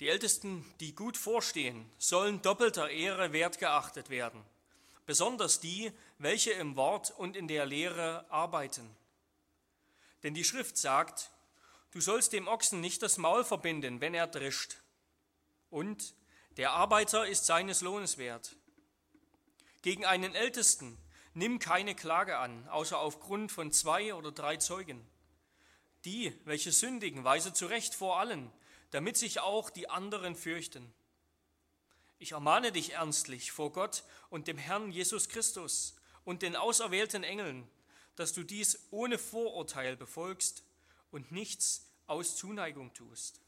Die Ältesten, die gut vorstehen, sollen doppelter Ehre wert geachtet werden, besonders die, welche im Wort und in der Lehre arbeiten. Denn die Schrift sagt, du sollst dem Ochsen nicht das Maul verbinden, wenn er drischt. Und der Arbeiter ist seines Lohnes wert. Gegen einen Ältesten nimm keine Klage an, außer aufgrund von zwei oder drei Zeugen. Die, welche sündigen, weise zurecht vor allen, damit sich auch die anderen fürchten. Ich ermahne dich ernstlich vor Gott und dem Herrn Jesus Christus und den auserwählten Engeln, dass du dies ohne Vorurteil befolgst und nichts aus Zuneigung tust.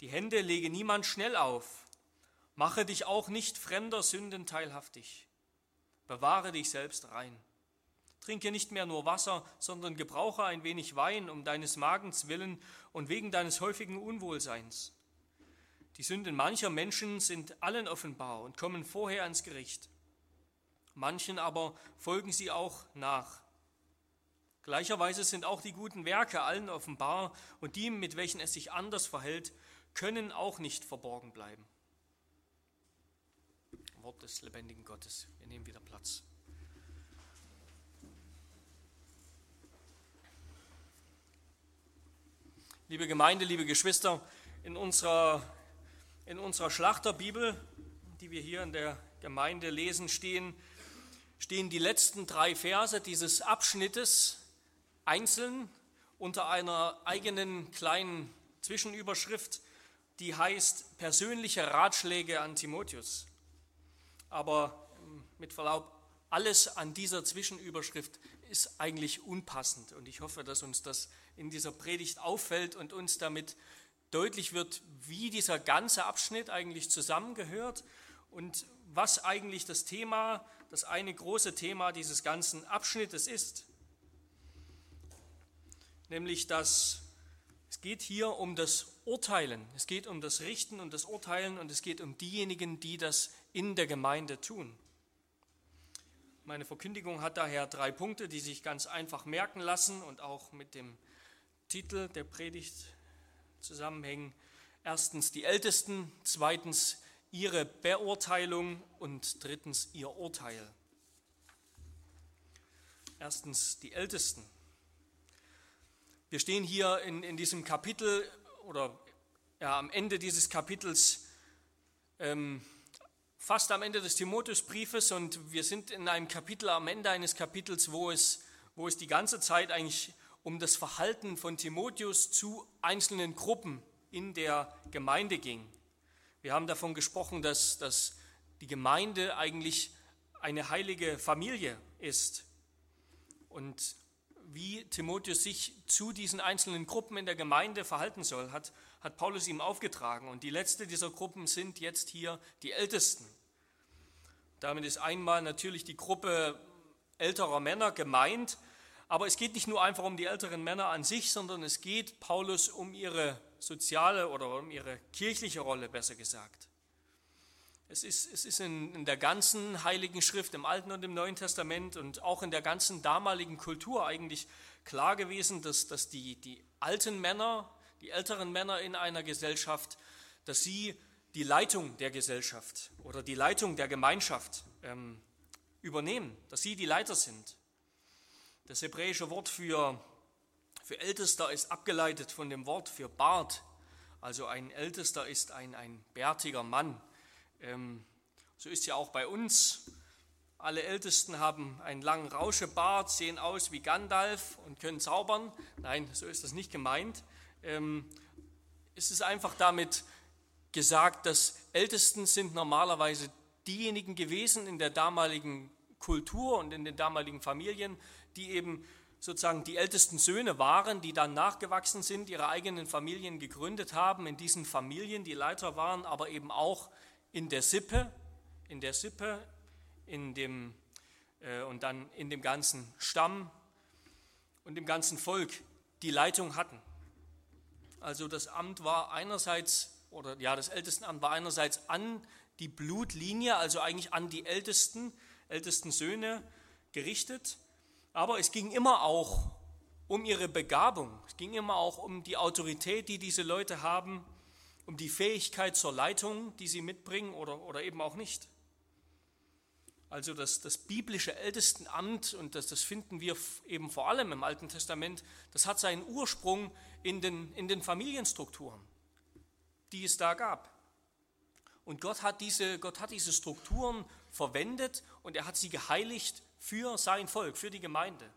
Die Hände lege niemand schnell auf, mache dich auch nicht fremder Sünden teilhaftig, bewahre dich selbst rein. Trinke nicht mehr nur Wasser, sondern gebrauche ein wenig Wein um deines Magens willen und wegen deines häufigen Unwohlseins. Die Sünden mancher Menschen sind allen offenbar und kommen vorher ans Gericht. Manchen aber folgen sie auch nach. Gleicherweise sind auch die guten Werke allen offenbar und die, mit welchen es sich anders verhält, können auch nicht verborgen bleiben. Wort des lebendigen Gottes. Wir nehmen wieder Platz. Liebe Gemeinde, liebe Geschwister, in unserer, in unserer Schlachterbibel, die wir hier in der Gemeinde lesen, stehen, stehen die letzten drei Verse dieses Abschnittes einzeln unter einer eigenen kleinen Zwischenüberschrift, die heißt persönliche Ratschläge an Timotheus. Aber ähm, mit Verlaub, alles an dieser Zwischenüberschrift ist eigentlich unpassend. Und ich hoffe, dass uns das in dieser Predigt auffällt und uns damit deutlich wird, wie dieser ganze Abschnitt eigentlich zusammengehört und was eigentlich das Thema, das eine große Thema dieses ganzen Abschnittes ist. Nämlich, dass es geht hier um das Urteilen, es geht um das Richten und das Urteilen und es geht um diejenigen, die das in der Gemeinde tun. Meine Verkündigung hat daher drei Punkte, die sich ganz einfach merken lassen und auch mit dem Titel der Predigt zusammenhängen. Erstens die Ältesten, zweitens ihre Beurteilung und drittens ihr Urteil. Erstens die Ältesten. Wir stehen hier in, in diesem Kapitel oder ja, am Ende dieses Kapitels ähm, fast am Ende des Timotheusbriefes und wir sind in einem Kapitel, am Ende eines Kapitels, wo es, wo es die ganze Zeit eigentlich um das Verhalten von Timotheus zu einzelnen Gruppen in der Gemeinde ging. Wir haben davon gesprochen, dass, dass die Gemeinde eigentlich eine heilige Familie ist und wie Timotheus sich zu diesen einzelnen Gruppen in der Gemeinde verhalten soll, hat, hat Paulus ihm aufgetragen. Und die letzte dieser Gruppen sind jetzt hier die Ältesten. Damit ist einmal natürlich die Gruppe älterer Männer gemeint, aber es geht nicht nur einfach um die älteren Männer an sich, sondern es geht Paulus um ihre soziale oder um ihre kirchliche Rolle, besser gesagt. Es ist, es ist in, in, der ganzen Heiligen Schrift, im Alten und im Neuen Testament und auch in der ganzen damaligen Kultur eigentlich klar gewesen, dass, dass die, die alten Männer, die älteren Männer in einer Gesellschaft, dass sie die Leitung der Gesellschaft oder die Leitung der Gemeinschaft ähm, übernehmen, dass sie die Leiter sind. Das hebräische Wort für, für Ältester ist abgeleitet von dem Wort für Bart. Also ein Ältester ist ein, ein bärtiger Mann. Ähm, so ist ja auch bei uns. Alle Ältesten haben einen langen Rauschebart, sehen aus wie Gandalf und können zaubern. Nein, so ist das nicht gemeint. Ähm, es ist einfach damit gesagt, dass Ältesten sind normalerweise diejenigen gewesen in der damaligen Kultur und in den damaligen Familien, die eben sozusagen die ältesten Söhne waren, die dann nachgewachsen sind, ihre eigenen Familien gegründet haben, in diesen Familien die Leiter waren, aber eben auch in der Sippe, in der Sippe, in dem, äh, und dann in dem ganzen Stamm und dem ganzen Volk die Leitung hatten. Also das Amt war einerseits, oder ja, das Ältestenamt war einerseits an die Blutlinie, also eigentlich an die Ältesten, ältesten Söhne gerichtet, aber es ging immer auch um ihre Begabung, es ging immer auch um die Autorität, die diese Leute haben um die Fähigkeit zur Leitung, die sie mitbringen oder, oder eben auch nicht. Also das, das biblische Ältestenamt, und das, das finden wir eben vor allem im Alten Testament, das hat seinen Ursprung in den, in den Familienstrukturen, die es da gab. Und Gott hat, diese, Gott hat diese Strukturen verwendet und er hat sie geheiligt für sein Volk, für die Gemeinde.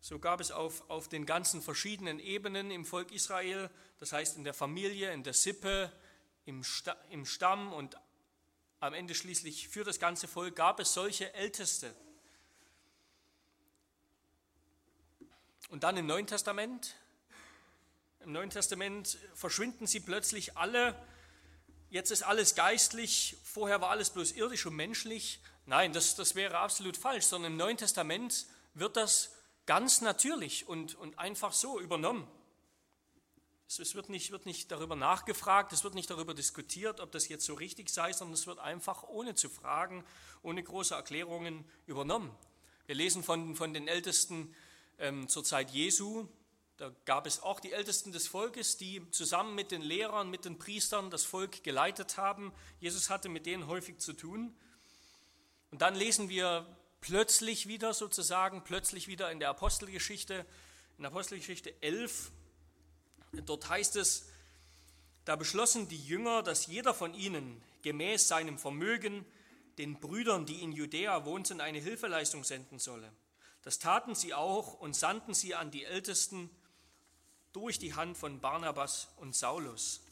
So gab es auf, auf den ganzen verschiedenen Ebenen im Volk Israel, das heißt in der Familie, in der Sippe, im, Sta im Stamm und am Ende schließlich für das ganze Volk, gab es solche Älteste. Und dann im Neuen Testament, im Neuen Testament verschwinden sie plötzlich alle. Jetzt ist alles geistlich, vorher war alles bloß irdisch und menschlich. Nein, das, das wäre absolut falsch, sondern im Neuen Testament wird das ganz natürlich und, und einfach so übernommen. Es wird nicht, wird nicht darüber nachgefragt, es wird nicht darüber diskutiert, ob das jetzt so richtig sei, sondern es wird einfach ohne zu fragen, ohne große Erklärungen übernommen. Wir lesen von, von den Ältesten ähm, zur Zeit Jesu, da gab es auch die Ältesten des Volkes, die zusammen mit den Lehrern, mit den Priestern das Volk geleitet haben. Jesus hatte mit denen häufig zu tun. Und dann lesen wir plötzlich wieder sozusagen, plötzlich wieder in der Apostelgeschichte, in der Apostelgeschichte 11, dort heißt es, da beschlossen die Jünger, dass jeder von ihnen gemäß seinem Vermögen den Brüdern, die in Judäa wohnten, eine Hilfeleistung senden solle. Das taten sie auch und sandten sie an die Ältesten durch die Hand von Barnabas und Saulus.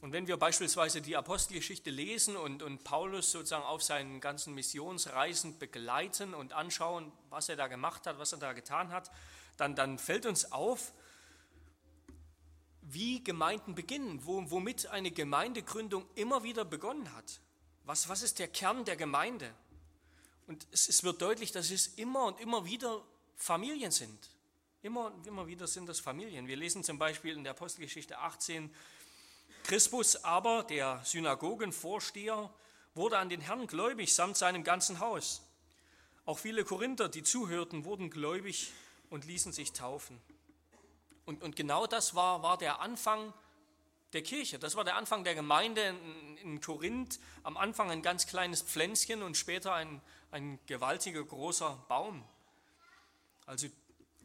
Und wenn wir beispielsweise die Apostelgeschichte lesen und, und Paulus sozusagen auf seinen ganzen Missionsreisen begleiten und anschauen, was er da gemacht hat, was er da getan hat, dann, dann fällt uns auf, wie Gemeinden beginnen, wo, womit eine Gemeindegründung immer wieder begonnen hat. Was, was ist der Kern der Gemeinde? Und es, es wird deutlich, dass es immer und immer wieder Familien sind. Immer und immer wieder sind das Familien. Wir lesen zum Beispiel in der Apostelgeschichte 18, Crispus aber, der Synagogenvorsteher, wurde an den Herrn gläubig samt seinem ganzen Haus. Auch viele Korinther, die zuhörten, wurden gläubig und ließen sich taufen. Und, und genau das war, war der Anfang der Kirche. Das war der Anfang der Gemeinde in, in Korinth. Am Anfang ein ganz kleines Pflänzchen und später ein, ein gewaltiger großer Baum. Also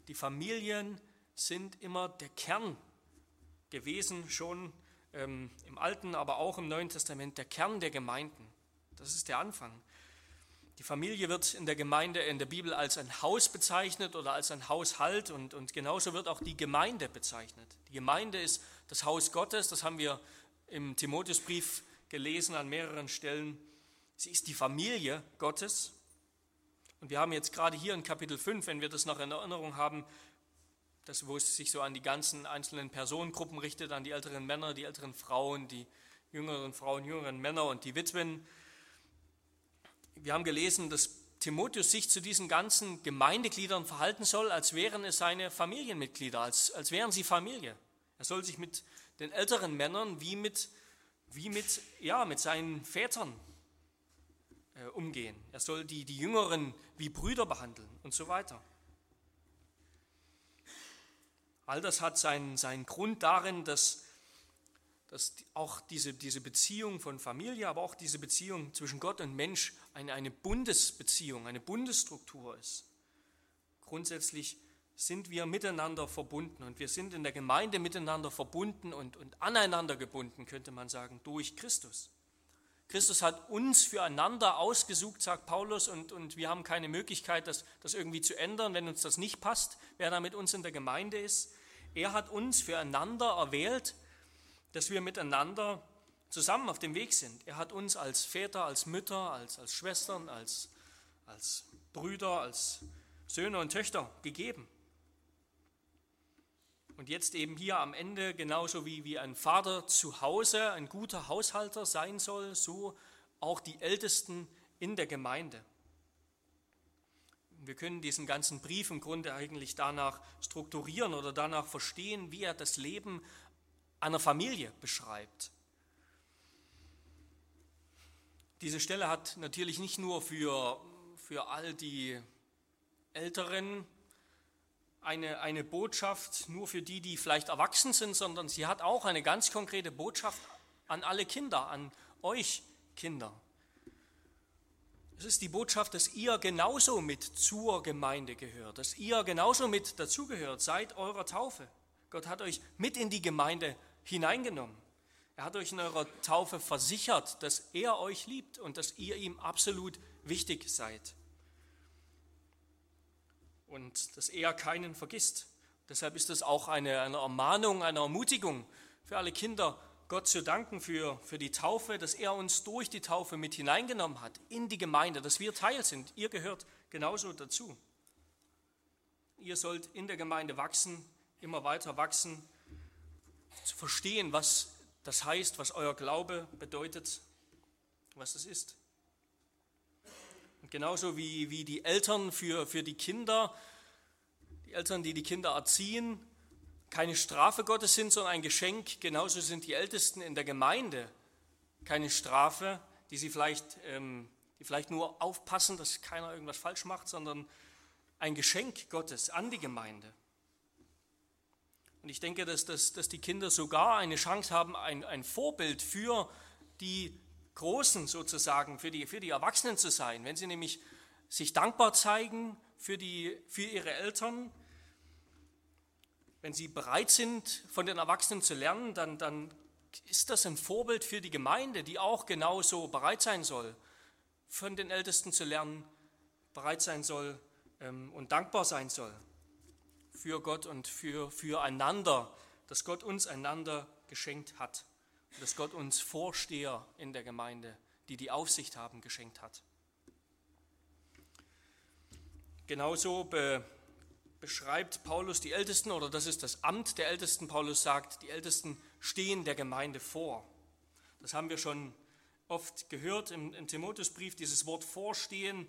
die Familien sind immer der Kern gewesen, schon ähm, im Alten, aber auch im Neuen Testament der Kern der Gemeinden. Das ist der Anfang. Die Familie wird in der Gemeinde, in der Bibel als ein Haus bezeichnet oder als ein Haushalt und, und genauso wird auch die Gemeinde bezeichnet. Die Gemeinde ist das Haus Gottes, das haben wir im Timotheusbrief gelesen an mehreren Stellen. Sie ist die Familie Gottes. Und wir haben jetzt gerade hier in Kapitel 5, wenn wir das noch in Erinnerung haben, das, wo es sich so an die ganzen einzelnen Personengruppen richtet, an die älteren Männer, die älteren Frauen, die jüngeren Frauen, jüngeren Männer und die Witwen. Wir haben gelesen, dass Timotheus sich zu diesen ganzen Gemeindegliedern verhalten soll, als wären es seine Familienmitglieder, als, als wären sie Familie. Er soll sich mit den älteren Männern wie mit, wie mit, ja, mit seinen Vätern umgehen. Er soll die, die Jüngeren wie Brüder behandeln und so weiter. All das hat seinen, seinen Grund darin, dass, dass auch diese, diese Beziehung von Familie, aber auch diese Beziehung zwischen Gott und Mensch eine, eine Bundesbeziehung, eine Bundesstruktur ist. Grundsätzlich sind wir miteinander verbunden und wir sind in der Gemeinde miteinander verbunden und, und aneinander gebunden, könnte man sagen, durch Christus. Christus hat uns füreinander ausgesucht, sagt Paulus, und, und wir haben keine Möglichkeit, das, das irgendwie zu ändern, wenn uns das nicht passt, wer da mit uns in der Gemeinde ist. Er hat uns füreinander erwählt, dass wir miteinander zusammen auf dem Weg sind. Er hat uns als Väter, als Mütter, als, als Schwestern, als, als Brüder, als Söhne und Töchter gegeben. Und jetzt eben hier am Ende, genauso wie, wie ein Vater zu Hause ein guter Haushalter sein soll, so auch die Ältesten in der Gemeinde. Wir können diesen ganzen Brief im Grunde eigentlich danach strukturieren oder danach verstehen, wie er das Leben einer Familie beschreibt. Diese Stelle hat natürlich nicht nur für, für all die Älteren eine, eine Botschaft nur für die, die vielleicht erwachsen sind, sondern sie hat auch eine ganz konkrete Botschaft an alle Kinder, an euch Kinder. Es ist die Botschaft, dass ihr genauso mit zur Gemeinde gehört, dass ihr genauso mit dazugehört seit eurer Taufe. Gott hat euch mit in die Gemeinde hineingenommen. Er hat euch in eurer Taufe versichert, dass er euch liebt und dass ihr ihm absolut wichtig seid. Und dass er keinen vergisst. Deshalb ist es auch eine, eine Ermahnung, eine Ermutigung für alle Kinder, Gott zu danken für, für die Taufe, dass er uns durch die Taufe mit hineingenommen hat in die Gemeinde, dass wir Teil sind. Ihr gehört genauso dazu. Ihr sollt in der Gemeinde wachsen, immer weiter wachsen, zu verstehen, was das heißt, was euer Glaube bedeutet, was es ist. Genauso wie, wie die Eltern für, für die Kinder, die Eltern, die die Kinder erziehen, keine Strafe Gottes sind, sondern ein Geschenk. Genauso sind die Ältesten in der Gemeinde keine Strafe, die sie vielleicht, ähm, die vielleicht nur aufpassen, dass keiner irgendwas falsch macht, sondern ein Geschenk Gottes an die Gemeinde. Und ich denke, dass, dass, dass die Kinder sogar eine Chance haben, ein, ein Vorbild für die Großen sozusagen, für die, für die Erwachsenen zu sein. Wenn sie nämlich sich dankbar zeigen für, die, für ihre Eltern, wenn sie bereit sind, von den Erwachsenen zu lernen, dann, dann ist das ein Vorbild für die Gemeinde, die auch genauso bereit sein soll, von den Ältesten zu lernen, bereit sein soll ähm, und dankbar sein soll für Gott und für, füreinander, dass Gott uns einander geschenkt hat, dass Gott uns Vorsteher in der Gemeinde, die die Aufsicht haben, geschenkt hat. Genauso be, beschreibt Paulus die Ältesten, oder das ist das Amt der Ältesten. Paulus sagt, die Ältesten stehen der Gemeinde vor. Das haben wir schon oft gehört im, im Timotheusbrief, dieses Wort vorstehen.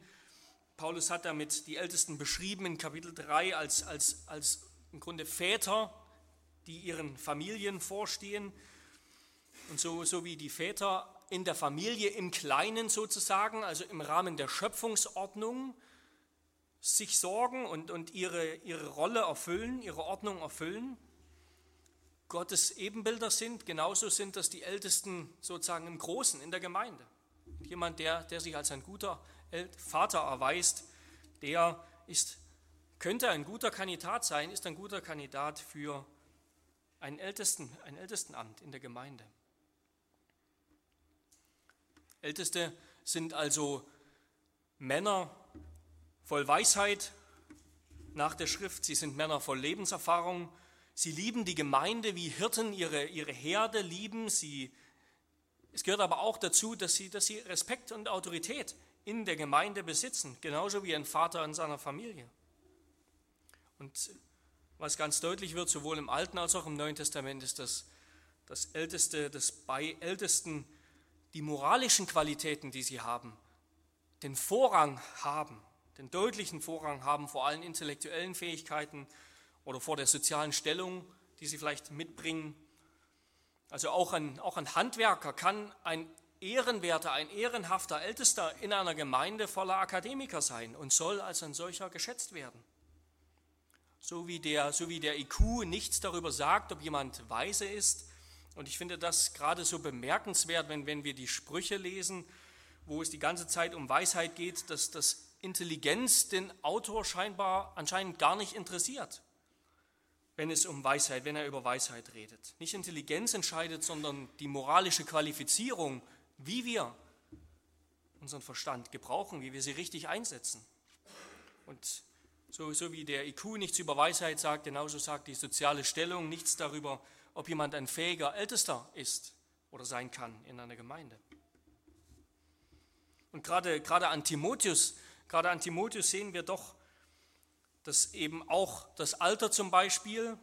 Paulus hat damit die Ältesten beschrieben in Kapitel 3 als, als, als im Grunde Väter, die ihren Familien vorstehen. Und so, so wie die Väter in der Familie im Kleinen sozusagen, also im Rahmen der Schöpfungsordnung, sich sorgen und, und ihre, ihre Rolle erfüllen, ihre Ordnung erfüllen, Gottes Ebenbilder sind, genauso sind das die Ältesten sozusagen im Großen in der Gemeinde. Jemand, der, der sich als ein guter Vater erweist, der ist, könnte ein guter Kandidat sein, ist ein guter Kandidat für ein, Ältesten, ein Ältestenamt in der Gemeinde. Älteste sind also Männer, voll Weisheit nach der Schrift, sie sind Männer voll Lebenserfahrung, sie lieben die Gemeinde wie Hirten ihre, ihre Herde lieben, sie, es gehört aber auch dazu, dass sie, dass sie Respekt und Autorität in der Gemeinde besitzen, genauso wie ein Vater in seiner Familie. Und was ganz deutlich wird, sowohl im Alten als auch im Neuen Testament, ist, dass das Älteste, das bei Ältesten die moralischen Qualitäten, die sie haben, den Vorrang haben den deutlichen Vorrang haben vor allen intellektuellen Fähigkeiten oder vor der sozialen Stellung, die sie vielleicht mitbringen. Also auch ein, auch ein Handwerker kann ein ehrenwerter, ein ehrenhafter Ältester in einer Gemeinde voller Akademiker sein und soll als ein solcher geschätzt werden. So wie der, so wie der IQ nichts darüber sagt, ob jemand weise ist. Und ich finde das gerade so bemerkenswert, wenn, wenn wir die Sprüche lesen, wo es die ganze Zeit um Weisheit geht, dass das Intelligenz den Autor scheinbar anscheinend gar nicht interessiert, wenn es um Weisheit, wenn er über Weisheit redet. Nicht Intelligenz entscheidet, sondern die moralische Qualifizierung, wie wir unseren Verstand gebrauchen, wie wir sie richtig einsetzen. Und so, so wie der IQ nichts über Weisheit sagt, genauso sagt die soziale Stellung nichts darüber, ob jemand ein fähiger Ältester ist oder sein kann in einer Gemeinde. Und gerade, gerade an Timotheus Gerade an Timotheus sehen wir doch, dass eben auch das Alter zum Beispiel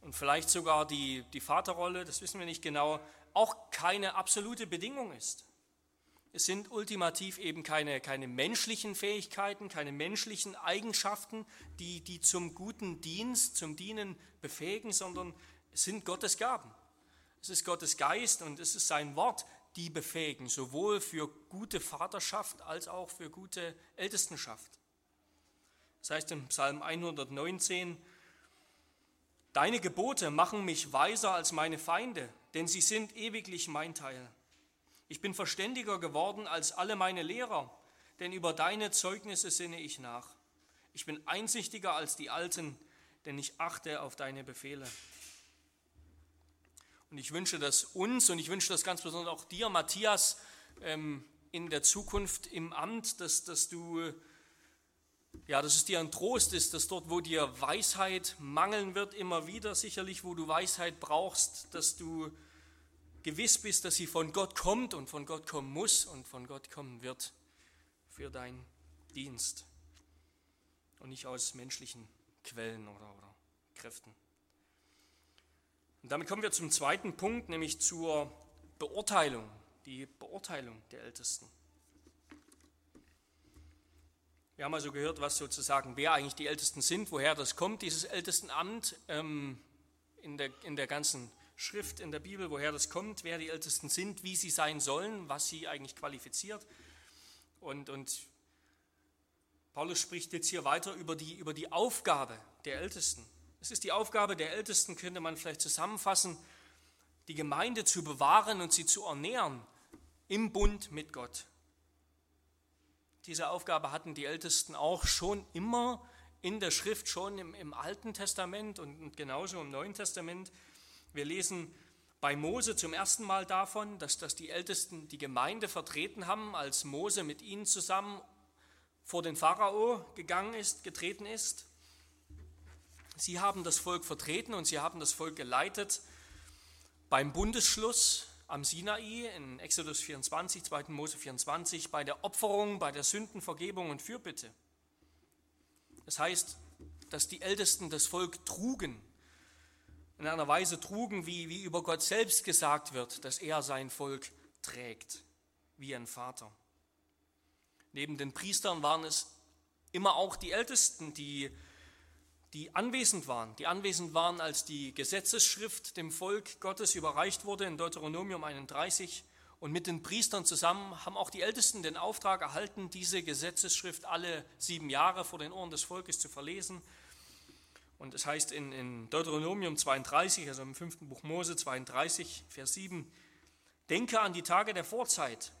und vielleicht sogar die, die Vaterrolle, das wissen wir nicht genau, auch keine absolute Bedingung ist. Es sind ultimativ eben keine, keine menschlichen Fähigkeiten, keine menschlichen Eigenschaften, die, die zum guten Dienst, zum Dienen befähigen, sondern es sind Gottes Gaben. Es ist Gottes Geist und es ist sein Wort, die befähigen, sowohl für gute Vaterschaft als auch für gute Ältestenschaft. Das heißt im Psalm 119, Deine Gebote machen mich weiser als meine Feinde, denn sie sind ewiglich mein Teil. Ich bin verständiger geworden als alle meine Lehrer, denn über deine Zeugnisse sinne ich nach. Ich bin einsichtiger als die Alten, denn ich achte auf deine Befehle. Und ich wünsche das uns und ich wünsche das ganz besonders auch dir, Matthias, ähm, in der Zukunft im Amt, dass, dass du, ja, dass es dir ein Trost ist, dass dort, wo dir Weisheit mangeln wird, immer wieder sicherlich, wo du Weisheit brauchst, dass du gewiss bist, dass sie von Gott kommt und von Gott kommen muss und von Gott kommen wird für deinen Dienst und nicht aus menschlichen Quellen oder, oder Kräften. Und damit kommen wir zum zweiten Punkt, nämlich zur Beurteilung, die Beurteilung der Ältesten. Wir haben also gehört, was sozusagen, wer eigentlich die Ältesten sind, woher das kommt, dieses Ältestenamt ähm, in, der, in der ganzen Schrift in der Bibel, woher das kommt, wer die Ältesten sind, wie sie sein sollen, was sie eigentlich qualifiziert. Und, und Paulus spricht jetzt hier weiter über die, über die Aufgabe der Ältesten. Es ist die Aufgabe der Ältesten, könnte man vielleicht zusammenfassen, die Gemeinde zu bewahren und sie zu ernähren im Bund mit Gott. Diese Aufgabe hatten die Ältesten auch schon immer in der Schrift, schon im, im Alten Testament und genauso im Neuen Testament. Wir lesen bei Mose zum ersten Mal davon, dass, dass die Ältesten die Gemeinde vertreten haben, als Mose mit ihnen zusammen vor den Pharao gegangen ist, getreten ist. Sie haben das Volk vertreten und sie haben das Volk geleitet beim Bundesschluss am Sinai in Exodus 24, 2. Mose 24, bei der Opferung, bei der Sündenvergebung und Fürbitte. Das heißt, dass die Ältesten das Volk trugen in einer Weise trugen, wie, wie über Gott selbst gesagt wird, dass er sein Volk trägt, wie ein Vater. Neben den Priestern waren es immer auch die Ältesten, die, die anwesend waren, die anwesend waren, als die Gesetzesschrift dem Volk Gottes überreicht wurde in Deuteronomium 31. Und mit den Priestern zusammen haben auch die Ältesten den Auftrag erhalten, diese Gesetzesschrift alle sieben Jahre vor den Ohren des Volkes zu verlesen und es heißt in, in Deuteronomium 32, also im fünften Buch Mose 32, Vers 7, Denke an die Tage der Vorzeit,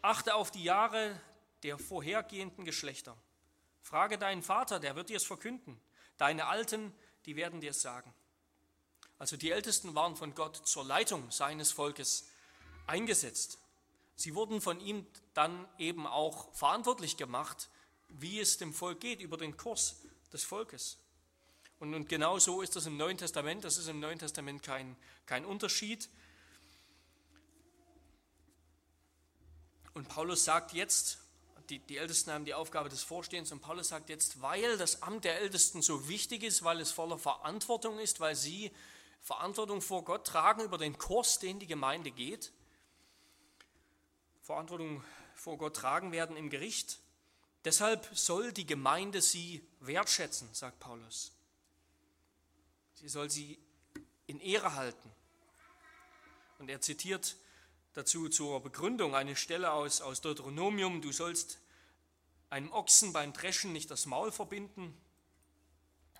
achte auf die Jahre der vorhergehenden Geschlechter. Frage deinen Vater, der wird dir es verkünden. Deine Alten, die werden dir sagen. Also die Ältesten waren von Gott zur Leitung seines Volkes eingesetzt. Sie wurden von ihm dann eben auch verantwortlich gemacht, wie es dem Volk geht, über den Kurs des Volkes. Und, und genau so ist das im Neuen Testament. Das ist im Neuen Testament kein, kein Unterschied. Und Paulus sagt jetzt, die, die Ältesten haben die Aufgabe des Vorstehens, und Paulus sagt jetzt, weil das Amt der Ältesten so wichtig ist, weil es voller Verantwortung ist, weil sie Verantwortung vor Gott tragen über den Kurs, den die Gemeinde geht, Verantwortung vor Gott tragen werden im Gericht. Deshalb soll die Gemeinde sie wertschätzen, sagt Paulus. Sie soll sie in Ehre halten. Und er zitiert dazu zur Begründung eine Stelle aus, aus Deuteronomium, du sollst einem Ochsen beim Dreschen nicht das Maul verbinden.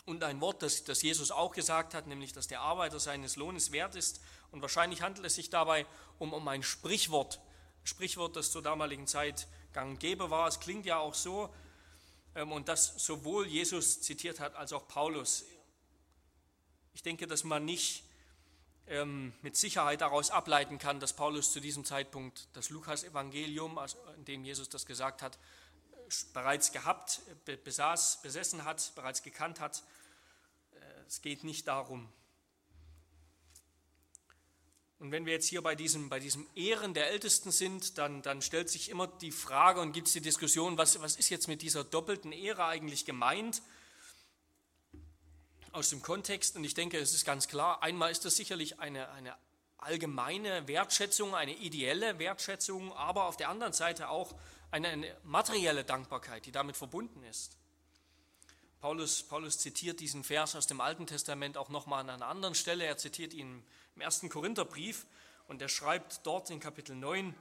Und ein Wort, das, das Jesus auch gesagt hat, nämlich, dass der Arbeiter seines Lohnes wert ist. Und wahrscheinlich handelt es sich dabei um, um ein Sprichwort, Sprichwort, das zur damaligen Zeit gang und gäbe war. Es klingt ja auch so, ähm, und das sowohl Jesus zitiert hat als auch Paulus ich denke, dass man nicht ähm, mit Sicherheit daraus ableiten kann, dass Paulus zu diesem Zeitpunkt das Lukas-Evangelium, also in dem Jesus das gesagt hat, bereits gehabt, besaß, besessen hat, bereits gekannt hat. Äh, es geht nicht darum. Und wenn wir jetzt hier bei diesem, bei diesem Ehren der Ältesten sind, dann, dann stellt sich immer die Frage und gibt es die Diskussion, was, was ist jetzt mit dieser doppelten Ehre eigentlich gemeint? Aus dem Kontext und ich denke, es ist ganz klar, einmal ist das sicherlich eine, eine allgemeine Wertschätzung, eine ideelle Wertschätzung, aber auf der anderen Seite auch eine, eine materielle Dankbarkeit, die damit verbunden ist. Paulus, Paulus zitiert diesen Vers aus dem Alten Testament auch nochmal an einer anderen Stelle. Er zitiert ihn im ersten Korintherbrief und er schreibt dort in Kapitel 9,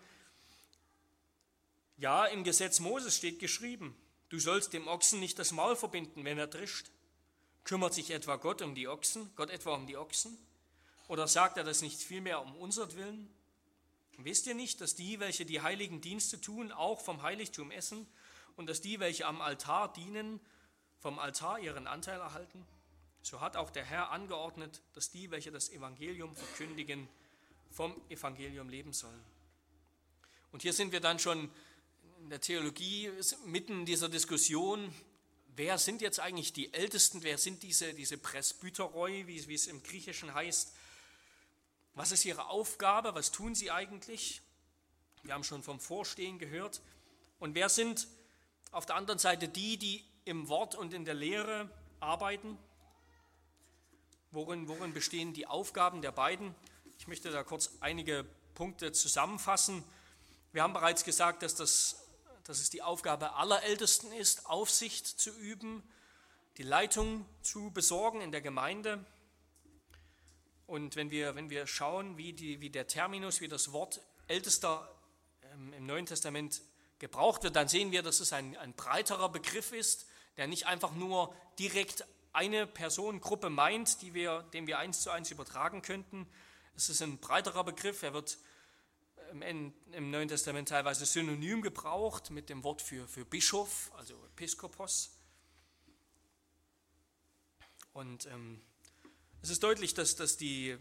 ja, im Gesetz Moses steht geschrieben, du sollst dem Ochsen nicht das Maul verbinden, wenn er drischt. Kümmert sich etwa Gott um die Ochsen, Gott etwa um die Ochsen? Oder sagt er das nicht vielmehr um unseren Willen? Wisst ihr nicht, dass die, welche die heiligen Dienste tun, auch vom Heiligtum essen und dass die, welche am Altar dienen, vom Altar ihren Anteil erhalten? So hat auch der Herr angeordnet, dass die, welche das Evangelium verkündigen, vom Evangelium leben sollen. Und hier sind wir dann schon in der Theologie mitten in dieser Diskussion, wer sind jetzt eigentlich die Ältesten, wer sind diese, diese Presbyteroi, wie, wie es im Griechischen heißt, was ist ihre Aufgabe, was tun sie eigentlich? Wir haben schon vom Vorstehen gehört. Und wer sind auf der anderen Seite die, die im Wort und in der Lehre arbeiten? Worin, worin bestehen die Aufgaben der beiden? Ich möchte da kurz einige Punkte zusammenfassen. Wir haben bereits gesagt, dass, das, dass es die Aufgabe aller Ältesten ist, Aufsicht zu üben, die Leitung zu besorgen in der Gemeinde. Und wenn wir, wenn wir schauen, wie, die, wie der Terminus, wie das Wort Ältester ähm, im Neuen Testament gebraucht wird, dann sehen wir, dass es ein, ein breiterer Begriff ist, der nicht einfach nur direkt eine Personengruppe meint, die wir, den wir eins zu eins übertragen könnten. Es ist ein breiterer Begriff, er wird im, im Neuen Testament teilweise synonym gebraucht mit dem Wort für, für Bischof, also Episkopos. Und ähm, es ist deutlich, dass, dass die,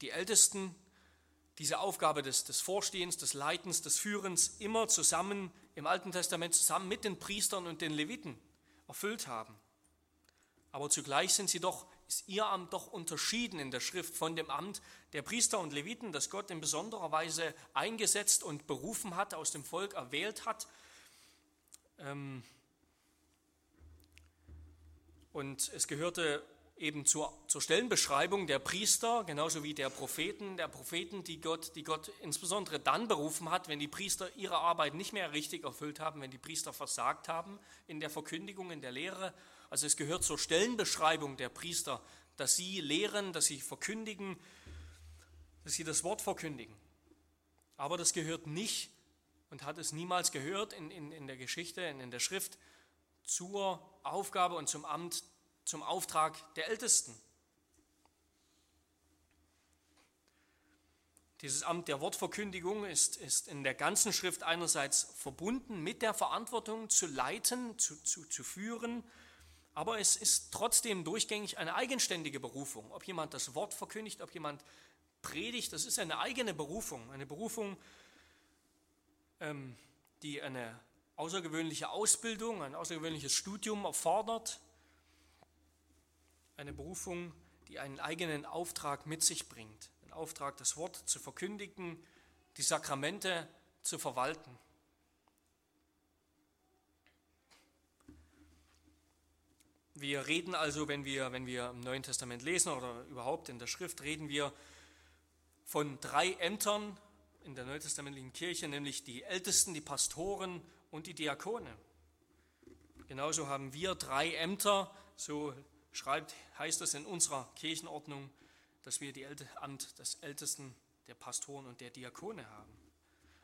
die Ältesten diese Aufgabe des, des Vorstehens, des Leitens, des Führens immer zusammen im Alten Testament zusammen mit den Priestern und den Leviten erfüllt haben. Aber zugleich sind sie doch ist ihr Amt doch unterschieden in der Schrift von dem Amt der Priester und Leviten, das Gott in besonderer Weise eingesetzt und berufen hat, aus dem Volk erwählt hat. Ähm, und es gehörte eben zur, zur Stellenbeschreibung der Priester, genauso wie der Propheten, der Propheten, die Gott, die Gott insbesondere dann berufen hat, wenn die Priester ihre Arbeit nicht mehr richtig erfüllt haben, wenn die Priester versagt haben in der Verkündigung, in der Lehre also es gehört zur Stellenbeschreibung der Priester, dass sie lehren, dass sie verkündigen, dass sie das Wort verkündigen. Aber das gehört nicht und hat es niemals gehört in, in, in der Geschichte, in, in der Schrift, zur Aufgabe und zum Amt, zum Auftrag der Ältesten. Dieses Amt der Wortverkündigung ist, ist in der ganzen Schrift einerseits verbunden mit der Verantwortung zu leiten, zu, zu, zu führen, aber es ist trotzdem durchgängig eine eigenständige Berufung. Ob jemand das Wort verkündigt, ob jemand predigt, das ist eine eigene Berufung. Eine Berufung, ähm, die eine außergewöhnliche Ausbildung, ein außergewöhnliches Studium erfordert. Eine Berufung, die einen eigenen Auftrag mit sich bringt. Den Auftrag, das Wort zu verkündigen, die Sakramente zu verwalten. Wir reden also, wenn wir, wenn wir im Neuen Testament lesen oder überhaupt in der Schrift, reden wir von drei Ämtern in der neutestamentlichen Kirche, nämlich die Ältesten, die Pastoren und die Diakone. Genauso haben wir drei Ämter, so schreibt, heißt es in unserer Kirchenordnung, dass wir die Amt des Ältesten, der Pastoren und der Diakone haben.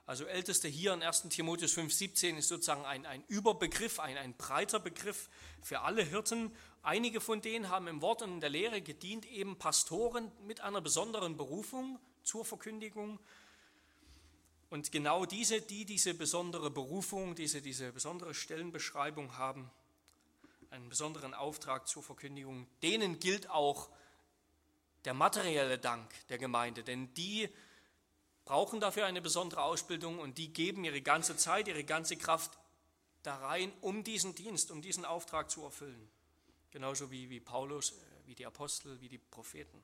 Also Älteste hier in 1 Timotheus 5,17 ist sozusagen ein, ein Überbegriff, ein, ein breiter Begriff für alle Hirten. Einige von denen haben im Wort und in der Lehre gedient, eben Pastoren mit einer besonderen Berufung zur Verkündigung. Und genau diese, die diese besondere Berufung, diese, diese besondere Stellenbeschreibung haben, einen besonderen Auftrag zur Verkündigung, denen gilt auch der materielle Dank der Gemeinde, denn die brauchen dafür eine besondere Ausbildung und die geben ihre ganze Zeit, ihre ganze Kraft da rein, um diesen Dienst, um diesen Auftrag zu erfüllen. Genauso wie, wie Paulus, äh, wie die Apostel, wie die Propheten.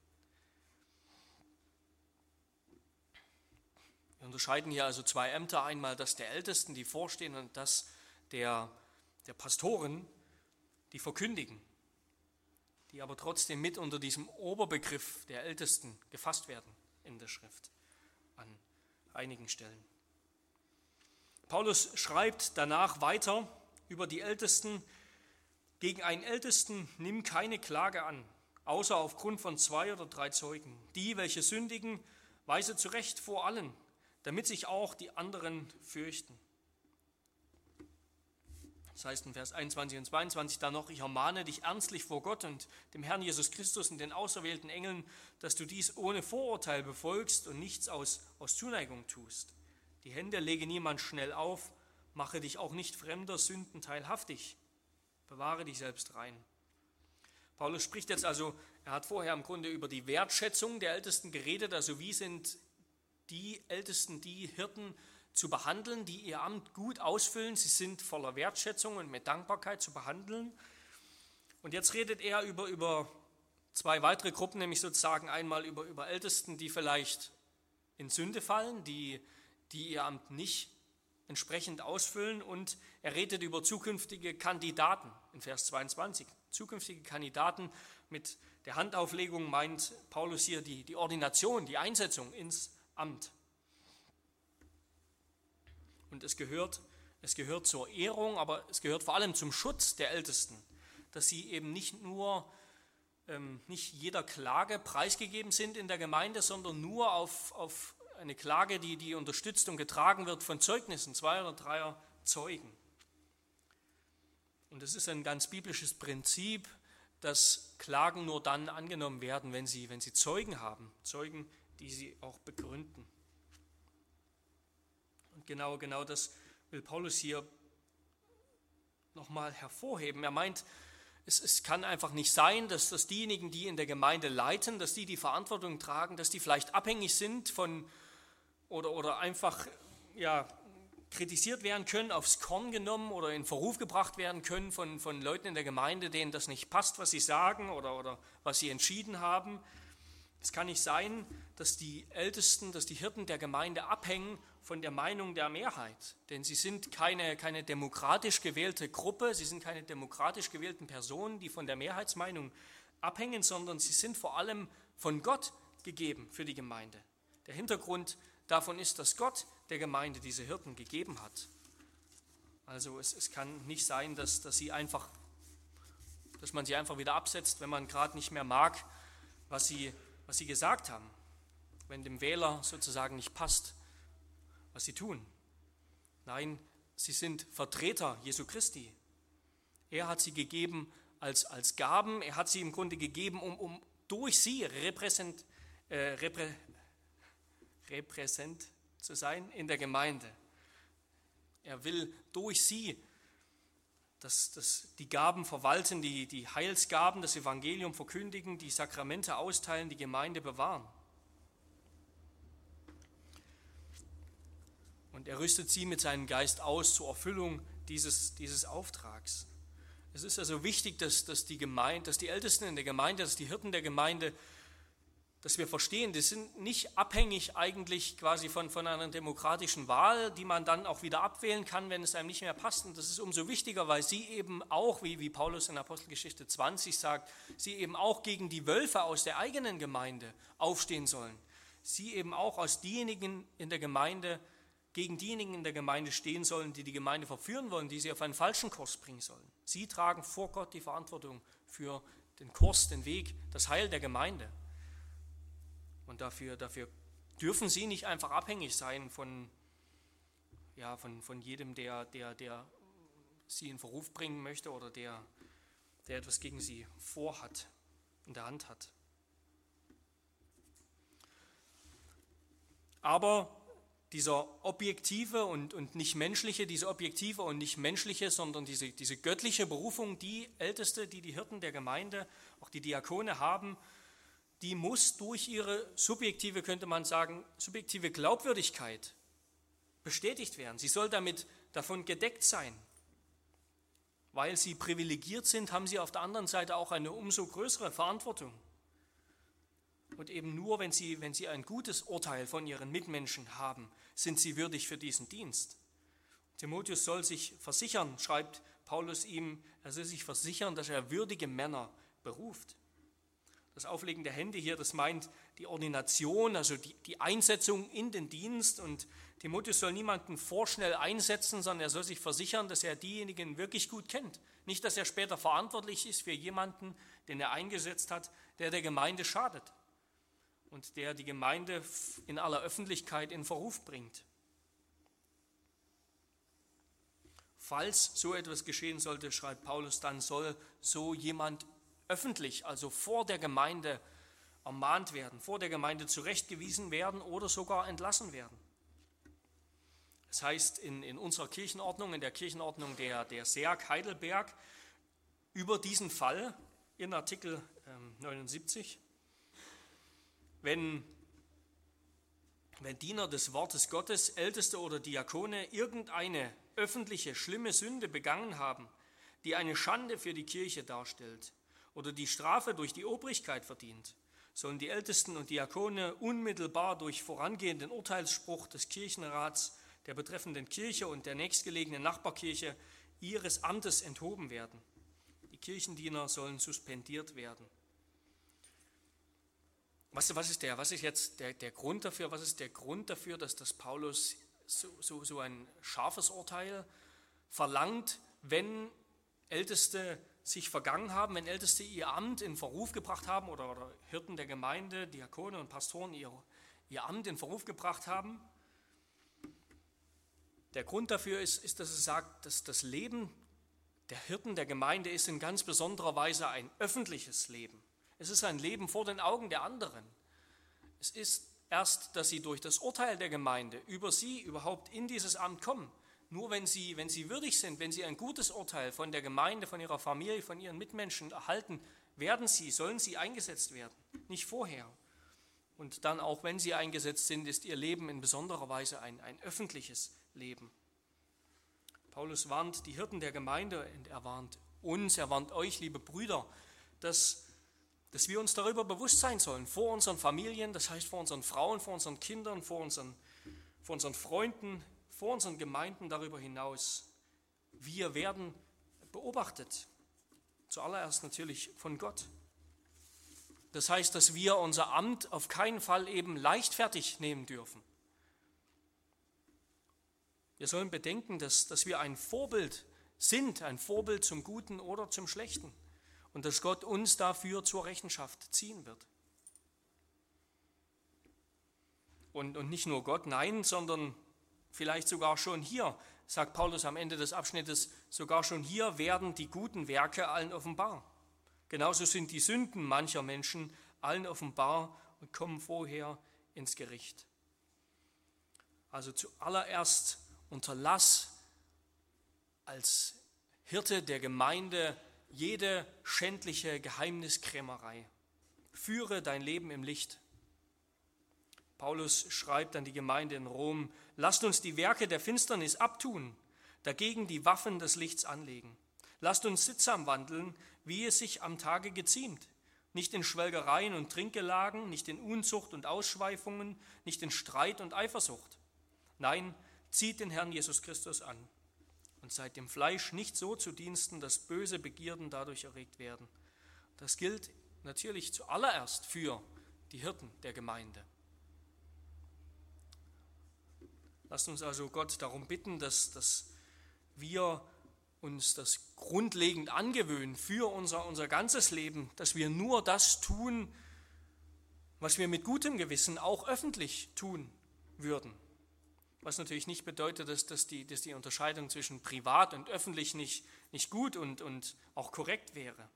Wir unterscheiden hier also zwei Ämter, einmal das der Ältesten, die vorstehen, und das der, der Pastoren, die verkündigen, die aber trotzdem mit unter diesem Oberbegriff der Ältesten gefasst werden in der Schrift einigen Stellen. Paulus schreibt danach weiter über die Ältesten, gegen einen Ältesten nimm keine Klage an, außer aufgrund von zwei oder drei Zeugen. Die, welche sündigen, weise zurecht vor allen, damit sich auch die anderen fürchten. Das heißt in Vers 21 und 22 dann noch, ich ermahne dich ernstlich vor Gott und dem Herrn Jesus Christus und den auserwählten Engeln, dass du dies ohne Vorurteil befolgst und nichts aus, aus Zuneigung tust. Die Hände lege niemand schnell auf, mache dich auch nicht fremder Sünden teilhaftig, bewahre dich selbst rein. Paulus spricht jetzt also, er hat vorher im Grunde über die Wertschätzung der Ältesten geredet, also wie sind die Ältesten, die Hirten zu behandeln, die ihr Amt gut ausfüllen. Sie sind voller Wertschätzung und mit Dankbarkeit zu behandeln. Und jetzt redet er über, über zwei weitere Gruppen, nämlich sozusagen einmal über, über Ältesten, die vielleicht in Sünde fallen, die, die ihr Amt nicht entsprechend ausfüllen. Und er redet über zukünftige Kandidaten in Vers 22. Zukünftige Kandidaten mit der Handauflegung meint Paulus hier die, die Ordination, die Einsetzung ins Amt. Und es gehört, es gehört zur Ehrung, aber es gehört vor allem zum Schutz der Ältesten, dass sie eben nicht nur ähm, nicht jeder Klage preisgegeben sind in der Gemeinde, sondern nur auf, auf eine Klage, die, die unterstützt und getragen wird von Zeugnissen, zwei oder dreier Zeugen. Und es ist ein ganz biblisches Prinzip, dass Klagen nur dann angenommen werden, wenn sie, wenn sie Zeugen haben, Zeugen, die sie auch begründen. Und genau, genau das will Paulus hier nochmal hervorheben. Er meint, es, es kann einfach nicht sein, dass, dass diejenigen, die in der Gemeinde leiten, dass die die Verantwortung tragen, dass die vielleicht abhängig sind von oder, oder einfach ja, kritisiert werden können, aufs Korn genommen oder in Verruf gebracht werden können von, von Leuten in der Gemeinde, denen das nicht passt, was sie sagen oder, oder was sie entschieden haben. Es kann nicht sein, dass die Ältesten, dass die Hirten der Gemeinde abhängen von der Meinung der Mehrheit. Denn sie sind keine, keine demokratisch gewählte Gruppe, sie sind keine demokratisch gewählten Personen, die von der Mehrheitsmeinung abhängen, sondern sie sind vor allem von Gott gegeben für die Gemeinde. Der Hintergrund davon ist, dass Gott der Gemeinde diese Hirten gegeben hat. Also es, es kann nicht sein, dass, dass, sie einfach, dass man sie einfach wieder absetzt, wenn man gerade nicht mehr mag, was sie was sie gesagt haben, wenn dem Wähler sozusagen nicht passt, was sie tun. Nein, sie sind Vertreter Jesu Christi. Er hat sie gegeben als, als Gaben, er hat sie im Grunde gegeben, um, um durch sie repräsent, äh, reprä, repräsent zu sein in der Gemeinde. Er will durch sie dass, dass die Gaben verwalten, die, die Heilsgaben, das Evangelium verkündigen, die Sakramente austeilen, die Gemeinde bewahren. Und er rüstet sie mit seinem Geist aus zur Erfüllung dieses, dieses Auftrags. Es ist also wichtig, dass, dass, die Gemeinde, dass die Ältesten in der Gemeinde, dass die Hirten der Gemeinde dass wir verstehen, die sind nicht abhängig eigentlich quasi von, von einer demokratischen Wahl, die man dann auch wieder abwählen kann, wenn es einem nicht mehr passt. Und das ist umso wichtiger, weil sie eben auch, wie, wie Paulus in Apostelgeschichte 20 sagt, sie eben auch gegen die Wölfe aus der eigenen Gemeinde aufstehen sollen. Sie eben auch aus diejenigen in der Gemeinde, gegen diejenigen in der Gemeinde stehen sollen, die die Gemeinde verführen wollen, die sie auf einen falschen Kurs bringen sollen. Sie tragen vor Gott die Verantwortung für den Kurs, den Weg, das Heil der Gemeinde. Und dafür, dafür dürfen sie nicht einfach abhängig sein von, ja, von, von jedem, der, der, der sie in Verruf bringen möchte oder der, der etwas gegen sie vorhat, in der Hand hat. Aber dieser objektive und, und nicht menschliche, diese objektive und nicht menschliche, sondern diese, diese göttliche Berufung, die Älteste, die die Hirten der Gemeinde, auch die Diakone haben, die muss durch ihre subjektive, könnte man sagen, subjektive Glaubwürdigkeit bestätigt werden. Sie soll damit davon gedeckt sein. Weil sie privilegiert sind, haben sie auf der anderen Seite auch eine umso größere Verantwortung. Und eben nur, wenn sie, wenn sie ein gutes Urteil von ihren Mitmenschen haben, sind sie würdig für diesen Dienst. Timotheus soll sich versichern, schreibt Paulus ihm, er soll sich versichern, dass er würdige Männer beruft. Das Auflegen der Hände hier, das meint die Ordination, also die, die Einsetzung in den Dienst. Und Timotheus soll niemanden vorschnell einsetzen, sondern er soll sich versichern, dass er diejenigen wirklich gut kennt. Nicht, dass er später verantwortlich ist für jemanden, den er eingesetzt hat, der der Gemeinde schadet und der die Gemeinde in aller Öffentlichkeit in Verruf bringt. falls so etwas geschehen sollte, schreibt Paulus, dann soll so jemand öffentlich, also vor der Gemeinde, ermahnt werden, vor der Gemeinde zurechtgewiesen werden oder sogar entlassen werden. Das heißt, in, in unserer Kirchenordnung, in der Kirchenordnung der, der SEAG Heidelberg, über diesen Fall in Artikel ähm, 79, wenn, wenn Diener des Wortes Gottes, Älteste oder Diakone irgendeine öffentliche schlimme Sünde begangen haben, die eine Schande für die Kirche darstellt oder die Strafe durch die Obrigkeit verdient, sollen die Ältesten und Diakone unmittelbar durch vorangehenden Urteilsspruch des Kirchenrats der betreffenden Kirche und der nächstgelegenen Nachbarkirche ihres Amtes enthoben werden. Die Kirchendiener sollen suspendiert werden. Was, was ist der, was ist jetzt der, der Grund dafür? Was ist der Grund dafür, dass das Paulus so, so, so ein scharfes Urteil verlangt, wenn Älteste sich vergangen haben, wenn Älteste ihr Amt in Verruf gebracht haben oder, oder Hirten der Gemeinde, Diakone und Pastoren ihr, ihr Amt in Verruf gebracht haben. Der Grund dafür ist, ist, dass es sagt, dass das Leben der Hirten der Gemeinde ist in ganz besonderer Weise ein öffentliches Leben. Es ist ein Leben vor den Augen der anderen. Es ist erst, dass sie durch das Urteil der Gemeinde über sie überhaupt in dieses Amt kommen. Nur wenn sie, wenn sie würdig sind, wenn sie ein gutes Urteil von der Gemeinde, von ihrer Familie, von ihren Mitmenschen erhalten, werden sie, sollen sie eingesetzt werden, nicht vorher. Und dann auch wenn sie eingesetzt sind, ist ihr Leben in besonderer Weise ein, ein öffentliches Leben. Paulus warnt die Hirten der Gemeinde und er warnt uns, er warnt euch, liebe Brüder, dass, dass wir uns darüber bewusst sein sollen, vor unseren Familien, das heißt vor unseren Frauen, vor unseren Kindern, vor unseren, vor unseren Freunden, vor unseren Gemeinden darüber hinaus. Wir werden beobachtet. Zuallererst natürlich von Gott. Das heißt, dass wir unser Amt auf keinen Fall eben leichtfertig nehmen dürfen. Wir sollen bedenken, dass, dass wir ein Vorbild sind, ein Vorbild zum Guten oder zum Schlechten und dass Gott uns dafür zur Rechenschaft ziehen wird. Und, und nicht nur Gott, nein, sondern Vielleicht sogar schon hier, sagt Paulus am Ende des Abschnittes, sogar schon hier werden die guten Werke allen offenbar. Genauso sind die Sünden mancher Menschen allen offenbar und kommen vorher ins Gericht. Also zuallererst unterlass als Hirte der Gemeinde jede schändliche Geheimniskrämerei. Führe dein Leben im Licht. Paulus schreibt an die Gemeinde in Rom, lasst uns die Werke der Finsternis abtun, dagegen die Waffen des Lichts anlegen. Lasst uns sittsam wandeln, wie es sich am Tage geziemt, nicht in Schwelgereien und Trinkgelagen, nicht in Unzucht und Ausschweifungen, nicht in Streit und Eifersucht. Nein, zieht den Herrn Jesus Christus an und seid dem Fleisch nicht so zu Diensten, dass böse Begierden dadurch erregt werden. Das gilt natürlich zuallererst für die Hirten der Gemeinde. Lasst uns also Gott darum bitten, dass, dass wir uns das grundlegend angewöhnen für unser, unser ganzes Leben, dass wir nur das tun, was wir mit gutem Gewissen auch öffentlich tun würden. Was natürlich nicht bedeutet, dass, dass, die, dass die Unterscheidung zwischen privat und öffentlich nicht, nicht gut und, und auch korrekt wäre.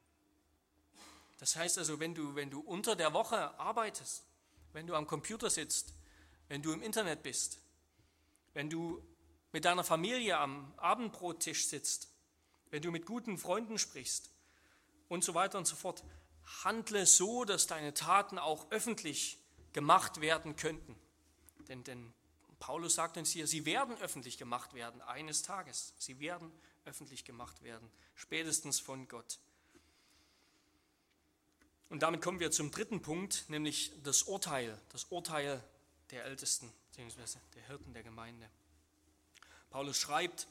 Das heißt also, wenn du, wenn du unter der Woche arbeitest, wenn du am Computer sitzt, wenn du im Internet bist, wenn du mit deiner Familie am Abendbrottisch sitzt, wenn du mit guten Freunden sprichst und so weiter und so fort, handle so, dass deine Taten auch öffentlich gemacht werden könnten. Denn, denn Paulus sagt uns hier, sie werden öffentlich gemacht werden eines Tages. Sie werden öffentlich gemacht werden, spätestens von Gott. Und damit kommen wir zum dritten Punkt, nämlich das Urteil, das Urteil der Ältesten beziehungsweise der Hirten der Gemeinde. Paulus schreibt,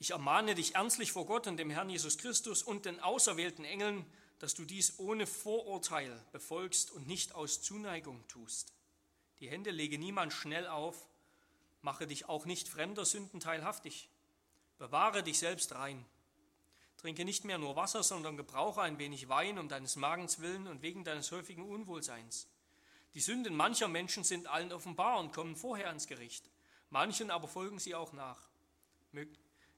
ich ermahne dich ernstlich vor Gott und dem Herrn Jesus Christus und den auserwählten Engeln, dass du dies ohne Vorurteil befolgst und nicht aus Zuneigung tust. Die Hände lege niemand schnell auf, mache dich auch nicht fremder Sünden teilhaftig. Bewahre dich selbst rein. Trinke nicht mehr nur Wasser, sondern gebrauche ein wenig Wein um deines Magens willen und wegen deines häufigen Unwohlseins die Sünden mancher Menschen sind allen offenbar und kommen vorher ans Gericht. Manchen aber folgen sie auch nach.